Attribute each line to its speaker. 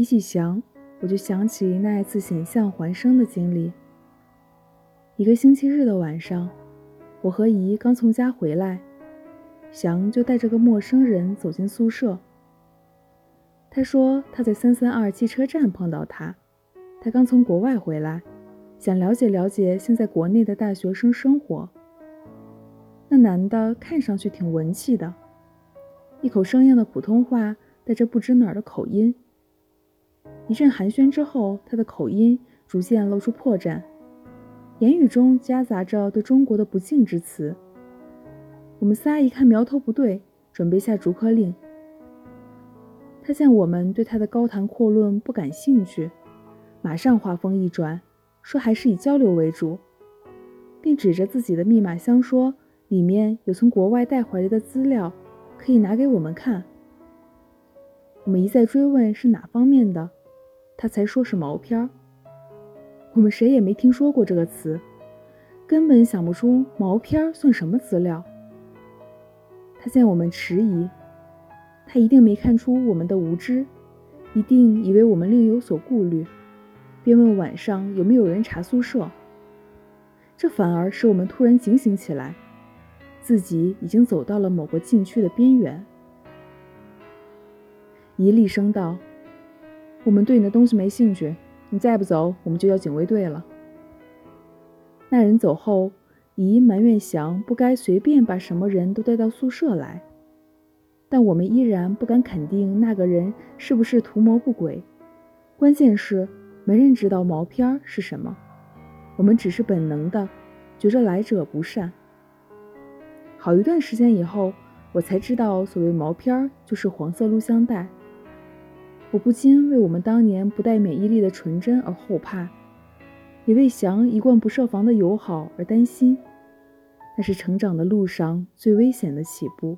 Speaker 1: 提起翔，我就想起那一次险象环生的经历。一个星期日的晚上，我和姨刚从家回来，翔就带着个陌生人走进宿舍。他说他在三三二汽车站碰到他，他刚从国外回来，想了解了解现在国内的大学生生活。那男的看上去挺文气的，一口生硬的普通话，带着不知哪儿的口音。一阵寒暄之后，他的口音逐渐露出破绽。言语中夹杂着对中国的不敬之词。我们仨一看苗头不对，准备下逐客令。他见我们对他的高谈阔论不感兴趣，马上话锋一转，说还是以交流为主，并指着自己的密码箱说：“里面有从国外带回来的资料，可以拿给我们看。”我们一再追问是哪方面的，他才说是毛片儿。我们谁也没听说过这个词，根本想不出毛片儿算什么资料。他见我们迟疑，他一定没看出我们的无知，一定以为我们另有所顾虑，便问晚上有没有人查宿舍。这反而使我们突然警醒起来，自己已经走到了某个禁区的边缘。一厉声道：“我们对你的东西没兴趣。”你再不走，我们就叫警卫队了。那人走后，姨埋怨祥不该随便把什么人都带到宿舍来，但我们依然不敢肯定那个人是不是图谋不轨。关键是没人知道毛片是什么，我们只是本能的觉着来者不善。好一段时间以后，我才知道所谓毛片就是黄色录像带。我不禁为我们当年不带免疫力的纯真而后怕，也为翔一贯不设防的友好而担心。那是成长的路上最危险的起步。